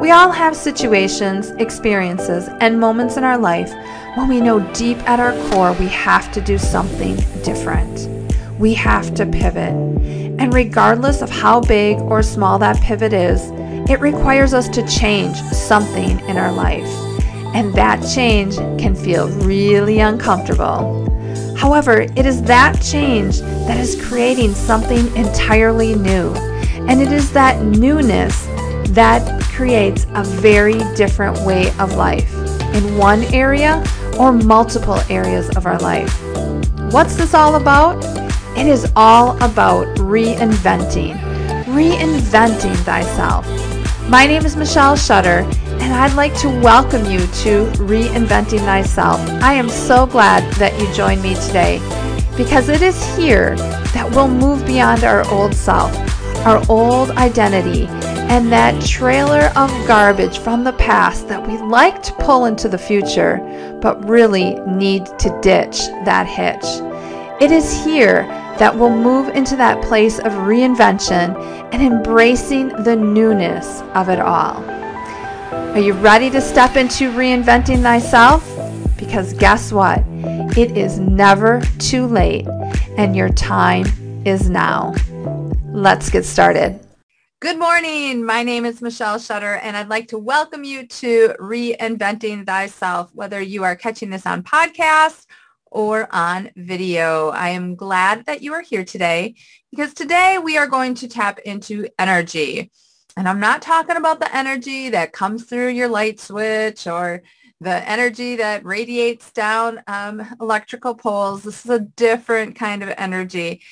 We all have situations, experiences, and moments in our life when we know deep at our core we have to do something different. We have to pivot. And regardless of how big or small that pivot is, it requires us to change something in our life. And that change can feel really uncomfortable. However, it is that change that is creating something entirely new. And it is that newness that creates a very different way of life in one area or multiple areas of our life. What's this all about? It is all about reinventing, reinventing thyself. My name is Michelle Shutter, and I'd like to welcome you to Reinventing Thyself. I am so glad that you joined me today because it is here that we'll move beyond our old self, our old identity, and that trailer of garbage from the past that we like to pull into the future, but really need to ditch that hitch. It is here that we'll move into that place of reinvention and embracing the newness of it all. Are you ready to step into reinventing thyself? Because guess what? It is never too late, and your time is now. Let's get started. Good morning. My name is Michelle Shutter, and I'd like to welcome you to Reinventing Thyself, whether you are catching this on podcast or on video. I am glad that you are here today because today we are going to tap into energy. And I'm not talking about the energy that comes through your light switch or the energy that radiates down um, electrical poles. This is a different kind of energy.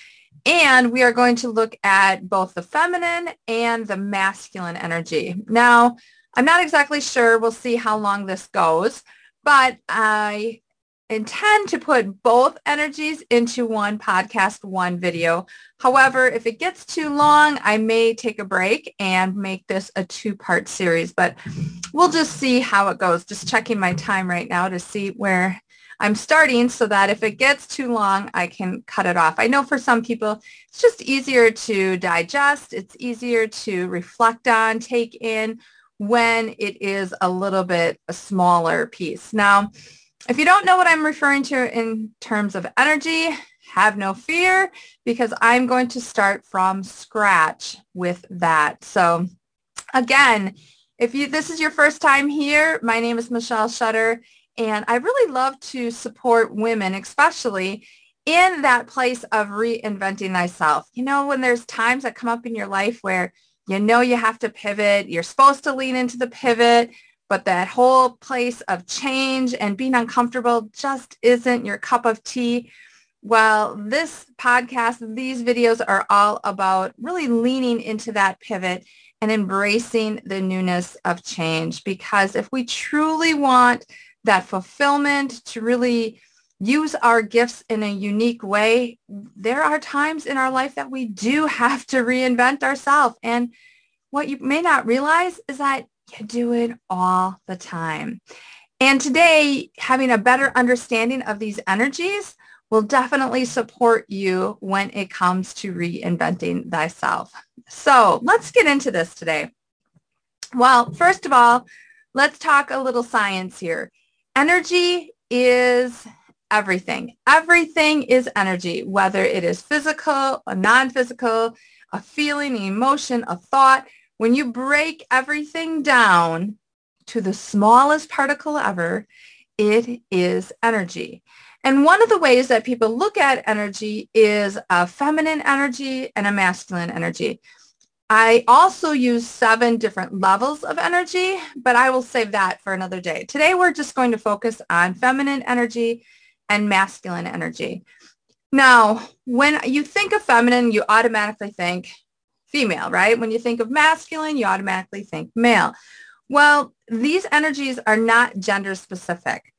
And we are going to look at both the feminine and the masculine energy. Now, I'm not exactly sure. We'll see how long this goes, but I intend to put both energies into one podcast, one video. However, if it gets too long, I may take a break and make this a two-part series, but we'll just see how it goes. Just checking my time right now to see where I'm starting so that if it gets too long, I can cut it off. I know for some people, it's just easier to digest. It's easier to reflect on, take in when it is a little bit a smaller piece. Now, if you don't know what I'm referring to in terms of energy, have no fear because I'm going to start from scratch with that. So again, if you this is your first time here, my name is Michelle Shutter and I really love to support women, especially in that place of reinventing thyself. You know, when there's times that come up in your life where you know you have to pivot, you're supposed to lean into the pivot, but that whole place of change and being uncomfortable just isn't your cup of tea. Well, this podcast, these videos are all about really leaning into that pivot and embracing the newness of change. Because if we truly want that fulfillment, to really use our gifts in a unique way, there are times in our life that we do have to reinvent ourselves. And what you may not realize is that you do it all the time. And today, having a better understanding of these energies will definitely support you when it comes to reinventing thyself. So let's get into this today. Well, first of all, let's talk a little science here. Energy is everything. Everything is energy, whether it is physical, a non-physical, a feeling, an emotion, a thought. When you break everything down to the smallest particle ever, it is energy. And one of the ways that people look at energy is a feminine energy and a masculine energy. I also use seven different levels of energy, but I will save that for another day. Today, we're just going to focus on feminine energy and masculine energy. Now, when you think of feminine, you automatically think female, right? When you think of masculine, you automatically think male. Well, these energies are not gender specific.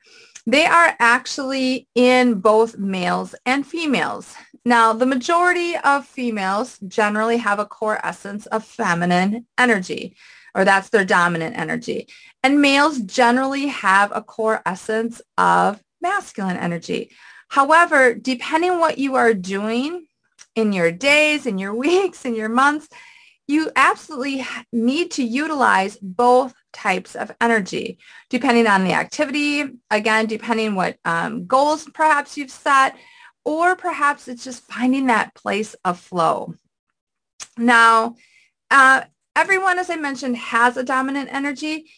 They are actually in both males and females. Now, the majority of females generally have a core essence of feminine energy, or that's their dominant energy. And males generally have a core essence of masculine energy. However, depending what you are doing in your days, in your weeks, in your months, you absolutely need to utilize both types of energy depending on the activity, again, depending what um, goals perhaps you've set, or perhaps it's just finding that place of flow. Now, uh, everyone, as I mentioned, has a dominant energy.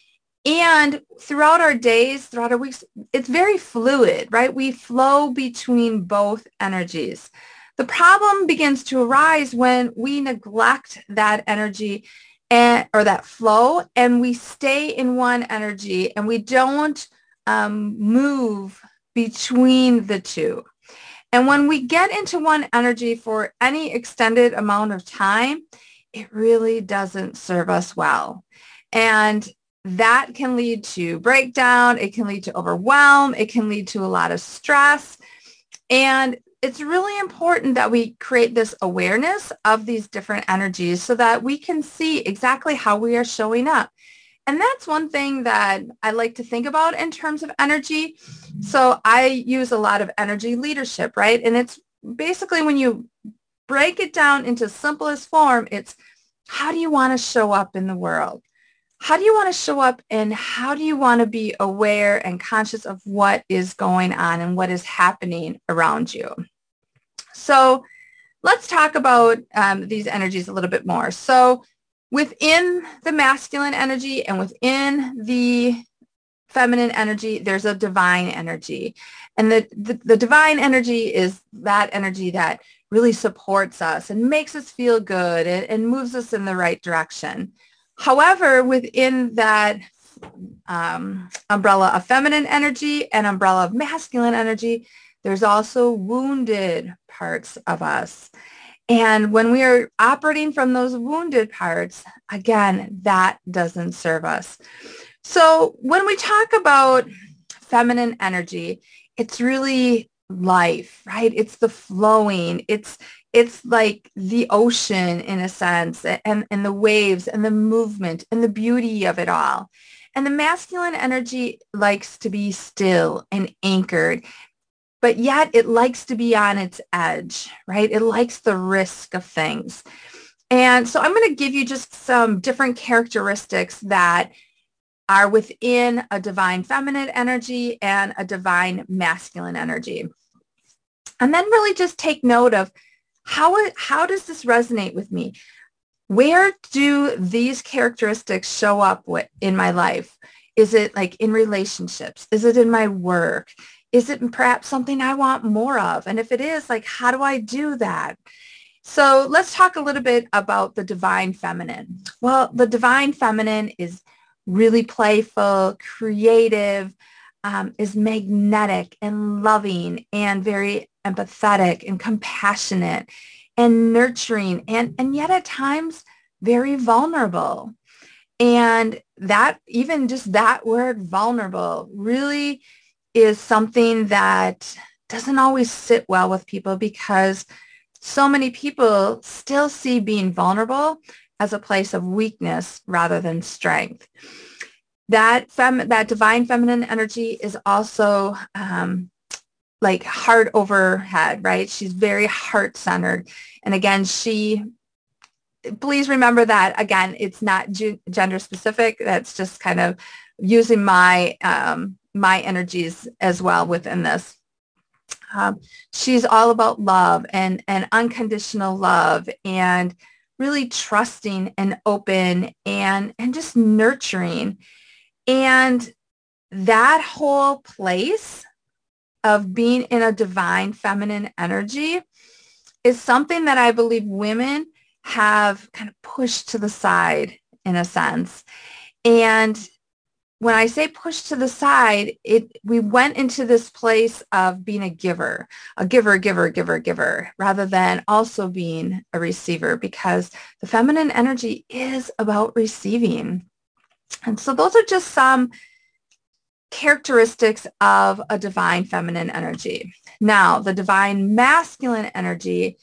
And throughout our days, throughout our weeks, it's very fluid, right? We flow between both energies. The problem begins to arise when we neglect that energy and, or that flow and we stay in one energy and we don't um, move between the two. And when we get into one energy for any extended amount of time, it really doesn't serve us well. And that can lead to breakdown. It can lead to overwhelm. It can lead to a lot of stress. And it's really important that we create this awareness of these different energies so that we can see exactly how we are showing up. And that's one thing that I like to think about in terms of energy. So I use a lot of energy leadership, right? And it's basically when you break it down into simplest form, it's how do you want to show up in the world? How do you want to show up and how do you want to be aware and conscious of what is going on and what is happening around you? So let's talk about um, these energies a little bit more. So within the masculine energy and within the feminine energy, there's a divine energy. And the, the, the, divine energy is that energy that really supports us and makes us feel good and, and moves us in the right direction. However, within that um, umbrella of feminine energy and umbrella of masculine energy, there's also wounded parts of us. And when we are operating from those wounded parts, again, that doesn't serve us. So when we talk about feminine energy, it's really life, right? It's the flowing. It's it's like the ocean in a sense and, and the waves and the movement and the beauty of it all. And the masculine energy likes to be still and anchored but yet it likes to be on its edge, right? It likes the risk of things. And so I'm going to give you just some different characteristics that are within a divine feminine energy and a divine masculine energy. And then really just take note of how, how does this resonate with me? Where do these characteristics show up in my life? Is it like in relationships? Is it in my work? Is it perhaps something I want more of? And if it is, like, how do I do that? So let's talk a little bit about the divine feminine. Well, the divine feminine is really playful, creative, um, is magnetic and loving and very empathetic and compassionate and nurturing and, and yet at times very vulnerable. And that, even just that word vulnerable really is something that doesn't always sit well with people because so many people still see being vulnerable as a place of weakness rather than strength. That fem- that divine feminine energy is also um, like heart overhead, right? She's very heart centered. And again, she, please remember that again, it's not gender specific. That's just kind of using my um, my energies as well within this. Um, she's all about love and, and unconditional love and really trusting and open and, and just nurturing. And that whole place of being in a divine feminine energy is something that I believe women have kind of pushed to the side in a sense. And when I say push to the side, it we went into this place of being a giver, a giver, giver, giver, giver, rather than also being a receiver because the feminine energy is about receiving. And so those are just some characteristics of a divine feminine energy. Now, the divine masculine energy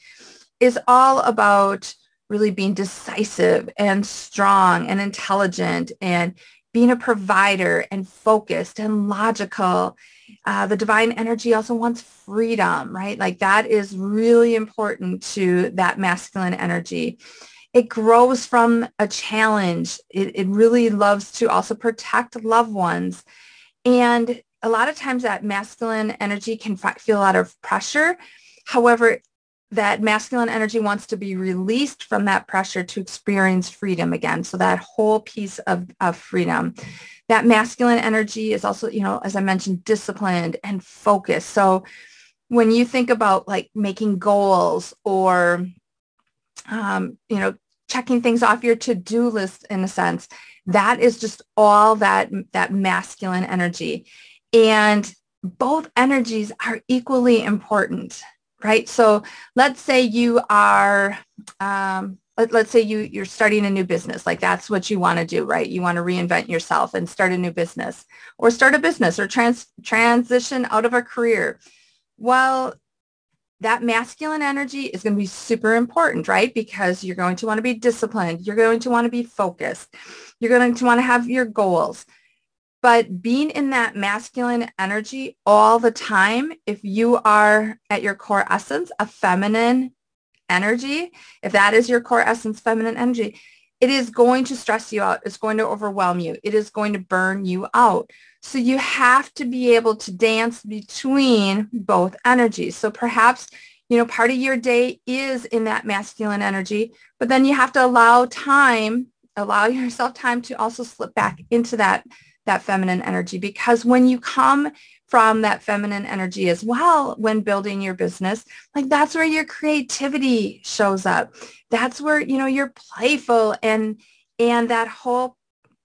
is all about really being decisive and strong and intelligent and being a provider and focused and logical. Uh, the divine energy also wants freedom, right? Like that is really important to that masculine energy. It grows from a challenge. It, it really loves to also protect loved ones. And a lot of times that masculine energy can feel a lot of pressure. However, that masculine energy wants to be released from that pressure to experience freedom again. So that whole piece of, of freedom. That masculine energy is also, you know, as I mentioned, disciplined and focused. So when you think about like making goals or, um, you know, checking things off your to-do list in a sense, that is just all that, that masculine energy. And both energies are equally important right? So let's say you are, um, let, us say you, you're starting a new business, like that's what you want to do, right? You want to reinvent yourself and start a new business or start a business or trans, transition out of a career. Well, that masculine energy is going to be super important, right? Because you're going to want to be disciplined. You're going to want to be focused. You're going to want to have your goals. But being in that masculine energy all the time, if you are at your core essence, a feminine energy, if that is your core essence, feminine energy, it is going to stress you out. It's going to overwhelm you. It is going to burn you out. So you have to be able to dance between both energies. So perhaps, you know, part of your day is in that masculine energy, but then you have to allow time, allow yourself time to also slip back into that that feminine energy because when you come from that feminine energy as well when building your business like that's where your creativity shows up. That's where you know you're playful and and that whole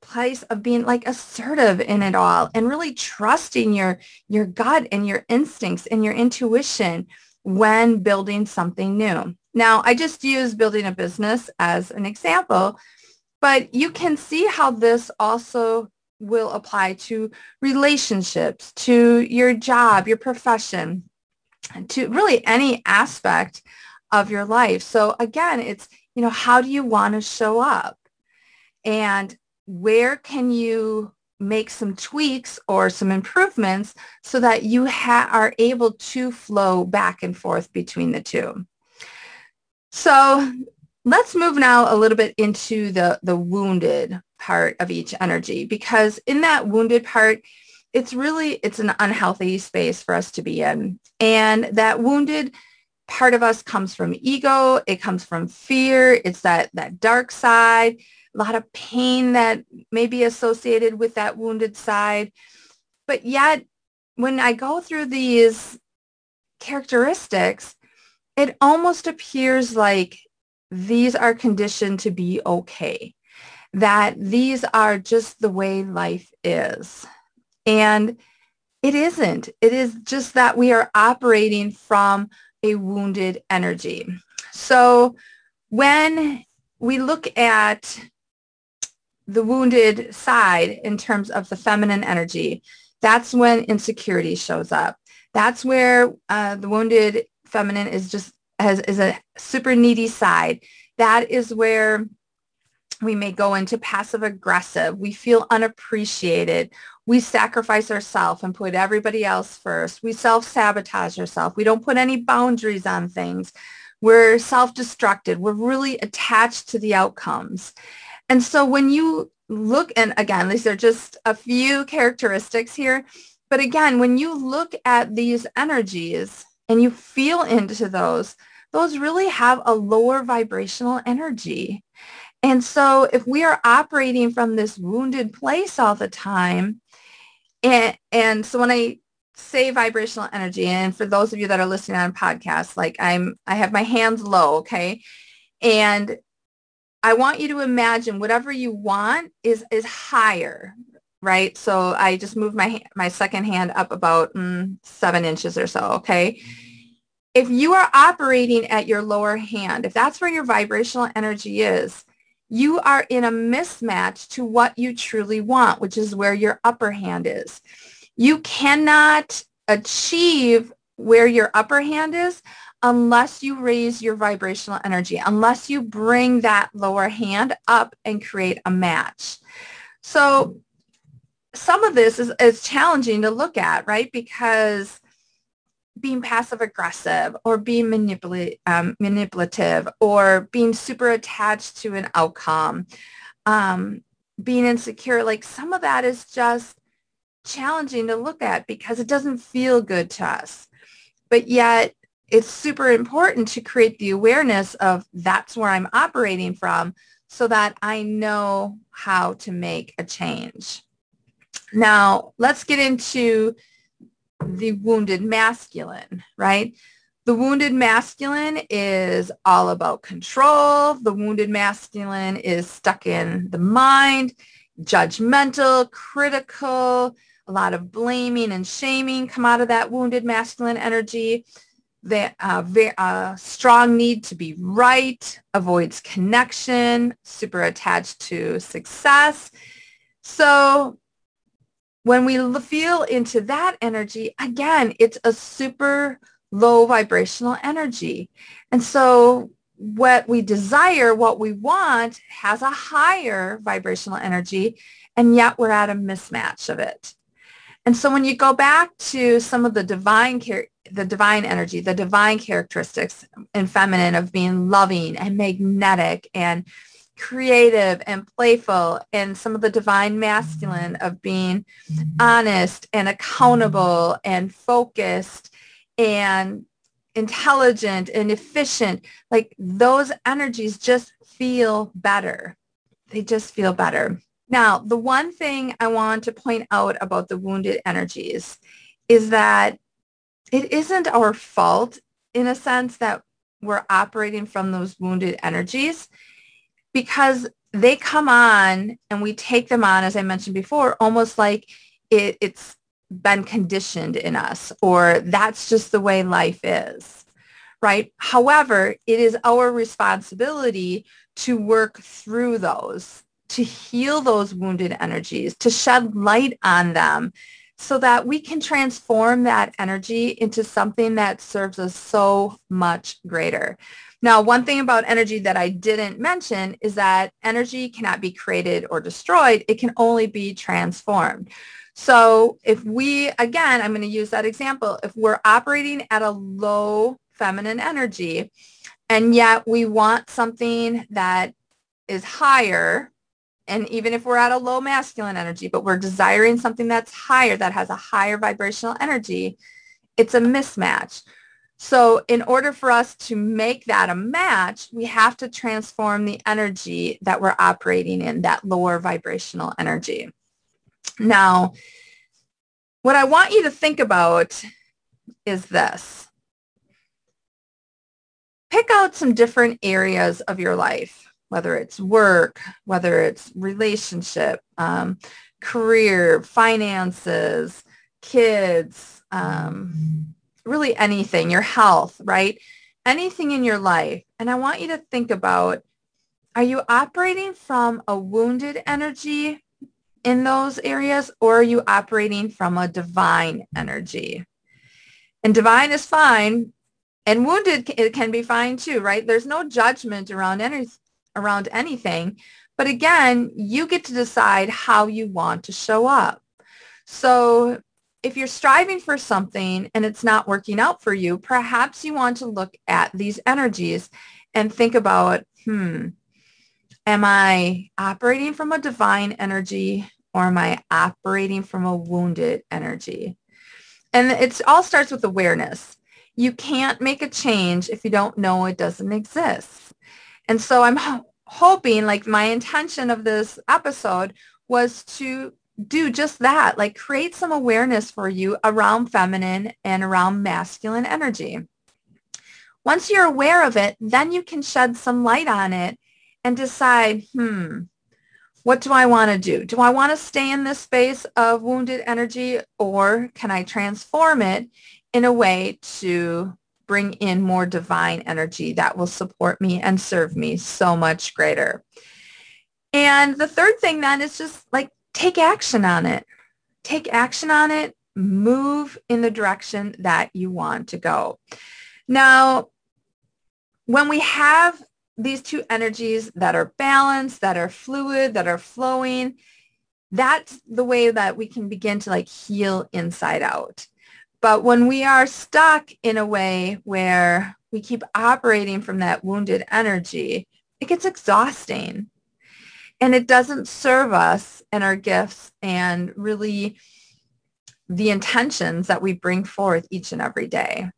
place of being like assertive in it all and really trusting your your gut and your instincts and your intuition when building something new. Now i just use building a business as an example but you can see how this also will apply to relationships, to your job, your profession, to really any aspect of your life. So again, it's, you know, how do you want to show up? And where can you make some tweaks or some improvements so that you ha- are able to flow back and forth between the two? So let's move now a little bit into the, the wounded part of each energy because in that wounded part, it's really, it's an unhealthy space for us to be in. And that wounded part of us comes from ego. It comes from fear. It's that, that dark side, a lot of pain that may be associated with that wounded side. But yet, when I go through these characteristics, it almost appears like these are conditioned to be okay that these are just the way life is. And it isn't. It is just that we are operating from a wounded energy. So when we look at the wounded side in terms of the feminine energy, that's when insecurity shows up. That's where uh, the wounded feminine is just has is a super needy side. That is where we may go into passive aggressive. We feel unappreciated. We sacrifice ourselves and put everybody else first. We self-sabotage ourselves. We don't put any boundaries on things. We're self-destructed. We're really attached to the outcomes. And so when you look, and again, these are just a few characteristics here, but again, when you look at these energies and you feel into those, those really have a lower vibrational energy. And so if we are operating from this wounded place all the time, and, and so when I say vibrational energy, and for those of you that are listening on podcasts, like I'm, I have my hands low, okay? And I want you to imagine whatever you want is, is higher, right? So I just move my, my second hand up about mm, seven inches or so, okay? If you are operating at your lower hand, if that's where your vibrational energy is, you are in a mismatch to what you truly want, which is where your upper hand is. You cannot achieve where your upper hand is unless you raise your vibrational energy, unless you bring that lower hand up and create a match. So some of this is, is challenging to look at, right? Because being passive aggressive or being um, manipulative or being super attached to an outcome, um, being insecure, like some of that is just challenging to look at because it doesn't feel good to us. But yet it's super important to create the awareness of that's where I'm operating from so that I know how to make a change. Now, let's get into the wounded masculine, right? The wounded masculine is all about control. The wounded masculine is stuck in the mind, judgmental, critical, a lot of blaming and shaming come out of that wounded masculine energy. The uh, uh, strong need to be right, avoids connection, super attached to success. So when we feel into that energy, again, it's a super low vibrational energy. And so what we desire, what we want has a higher vibrational energy, and yet we're at a mismatch of it. And so when you go back to some of the divine care, the divine energy, the divine characteristics in feminine of being loving and magnetic and creative and playful and some of the divine masculine of being honest and accountable and focused and intelligent and efficient, like those energies just feel better. They just feel better. Now, the one thing I want to point out about the wounded energies is that it isn't our fault in a sense that we're operating from those wounded energies because they come on and we take them on, as I mentioned before, almost like it, it's been conditioned in us or that's just the way life is, right? However, it is our responsibility to work through those, to heal those wounded energies, to shed light on them so that we can transform that energy into something that serves us so much greater. Now, one thing about energy that I didn't mention is that energy cannot be created or destroyed. It can only be transformed. So if we, again, I'm going to use that example. If we're operating at a low feminine energy and yet we want something that is higher, and even if we're at a low masculine energy, but we're desiring something that's higher, that has a higher vibrational energy, it's a mismatch. So in order for us to make that a match, we have to transform the energy that we're operating in, that lower vibrational energy. Now, what I want you to think about is this. Pick out some different areas of your life, whether it's work, whether it's relationship, um, career, finances, kids, um, really anything, your health, right? Anything in your life. And I want you to think about, are you operating from a wounded energy in those areas or are you operating from a divine energy? And divine is fine and wounded it can be fine too, right? There's no judgment around any, around anything. But again, you get to decide how you want to show up. So if you're striving for something and it's not working out for you, perhaps you want to look at these energies and think about, hmm, am I operating from a divine energy or am I operating from a wounded energy? And it all starts with awareness. You can't make a change if you don't know it doesn't exist. And so I'm ho- hoping, like my intention of this episode was to do just that, like create some awareness for you around feminine and around masculine energy. Once you're aware of it, then you can shed some light on it and decide, hmm, what do I want to do? Do I want to stay in this space of wounded energy or can I transform it in a way to bring in more divine energy that will support me and serve me so much greater? And the third thing then is just like take action on it. Take action on it. Move in the direction that you want to go. Now, when we have these two energies that are balanced, that are fluid, that are flowing, that's the way that we can begin to like heal inside out. But when we are stuck in a way where we keep operating from that wounded energy, it gets exhausting and it doesn't serve us and our gifts and really the intentions that we bring forth each and every day.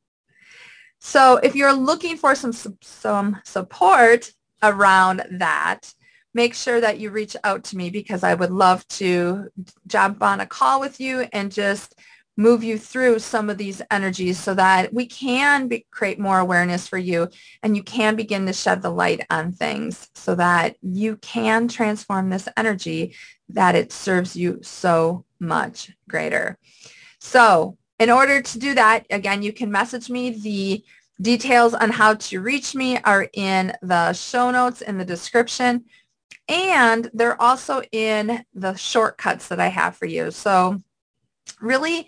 So if you're looking for some some support around that, make sure that you reach out to me because I would love to jump on a call with you and just move you through some of these energies so that we can be, create more awareness for you and you can begin to shed the light on things so that you can transform this energy that it serves you so much greater. So in order to do that, again, you can message me. The details on how to reach me are in the show notes in the description. And they're also in the shortcuts that I have for you. So really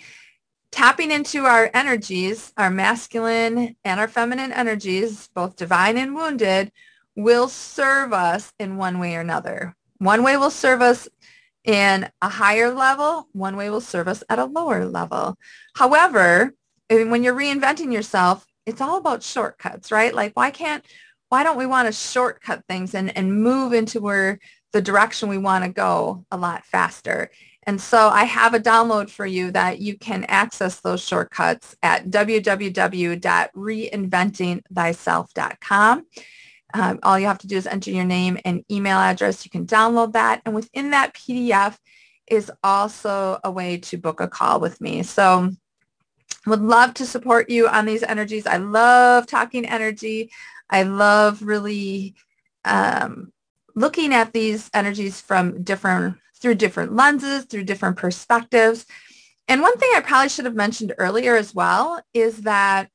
tapping into our energies, our masculine and our feminine energies, both divine and wounded, will serve us in one way or another. One way will serve us in a higher level, one way will serve us at a lower level. However, when you're reinventing yourself, it's all about shortcuts, right? Like why can't, why don't we want to shortcut things and, and move into where the direction we want to go a lot faster? And so I have a download for you that you can access those shortcuts at www.reinventingthyself.com. Um, all you have to do is enter your name and email address. You can download that. And within that PDF is also a way to book a call with me. So would love to support you on these energies. I love talking energy. I love really um, looking at these energies from different through different lenses, through different perspectives. And one thing I probably should have mentioned earlier as well is that,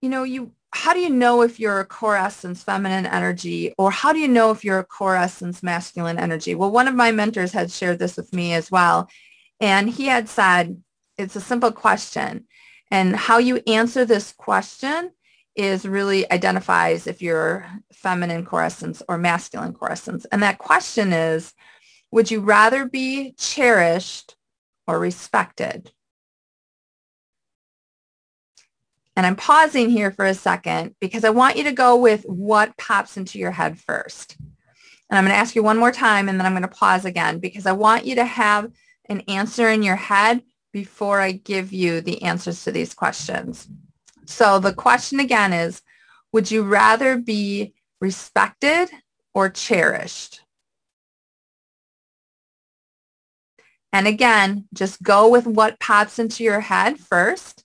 you know, you how do you know if you're a core essence feminine energy or how do you know if you're a core essence masculine energy? Well, one of my mentors had shared this with me as well. And he had said, it's a simple question. And how you answer this question is really identifies if you're feminine core essence or masculine core essence. And that question is, would you rather be cherished or respected? And I'm pausing here for a second because I want you to go with what pops into your head first. And I'm going to ask you one more time and then I'm going to pause again because I want you to have an answer in your head before I give you the answers to these questions. So the question again is, would you rather be respected or cherished? And again, just go with what pops into your head first,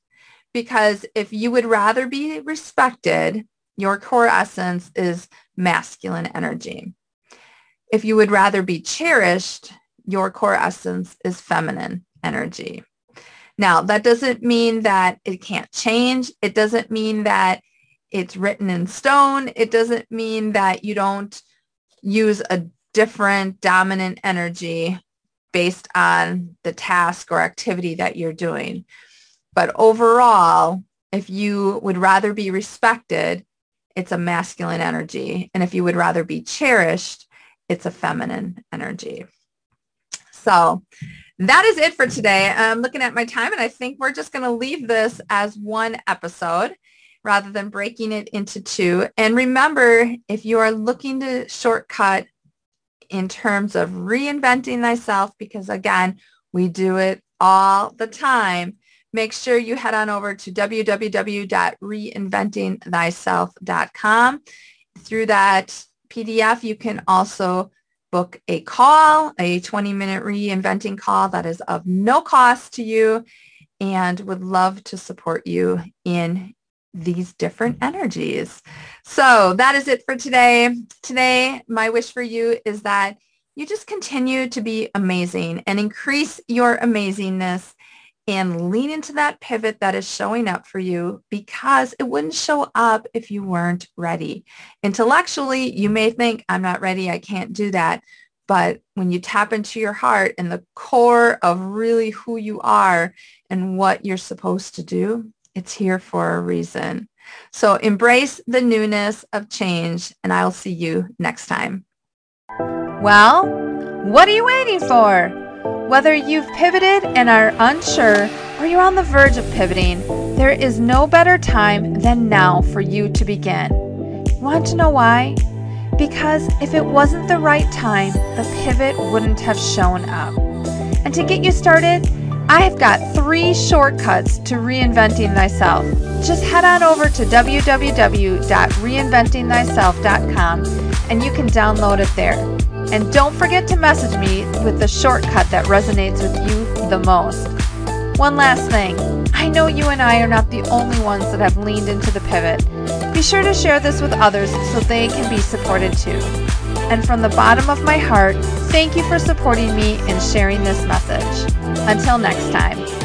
because if you would rather be respected, your core essence is masculine energy. If you would rather be cherished, your core essence is feminine energy. Now, that doesn't mean that it can't change. It doesn't mean that it's written in stone. It doesn't mean that you don't use a different dominant energy based on the task or activity that you're doing. But overall, if you would rather be respected, it's a masculine energy. And if you would rather be cherished, it's a feminine energy. So that is it for today. I'm looking at my time and I think we're just going to leave this as one episode rather than breaking it into two. And remember, if you are looking to shortcut in terms of reinventing thyself because again, we do it all the time. Make sure you head on over to www.reinventingthyself.com. Through that PDF, you can also book a call, a 20-minute reinventing call that is of no cost to you and would love to support you in these different energies. So that is it for today. Today, my wish for you is that you just continue to be amazing and increase your amazingness and lean into that pivot that is showing up for you because it wouldn't show up if you weren't ready. Intellectually, you may think, I'm not ready, I can't do that. But when you tap into your heart and the core of really who you are and what you're supposed to do, it's here for a reason. So embrace the newness of change and I'll see you next time. Well, what are you waiting for? Whether you've pivoted and are unsure or you're on the verge of pivoting, there is no better time than now for you to begin. Want to know why? Because if it wasn't the right time, the pivot wouldn't have shown up. And to get you started, I've got three shortcuts to reinventing thyself. Just head on over to www.reinventingthyself.com and you can download it there. And don't forget to message me with the shortcut that resonates with you the most. One last thing I know you and I are not the only ones that have leaned into the pivot. Be sure to share this with others so they can be supported too. And from the bottom of my heart, thank you for supporting me and sharing this message. Until next time.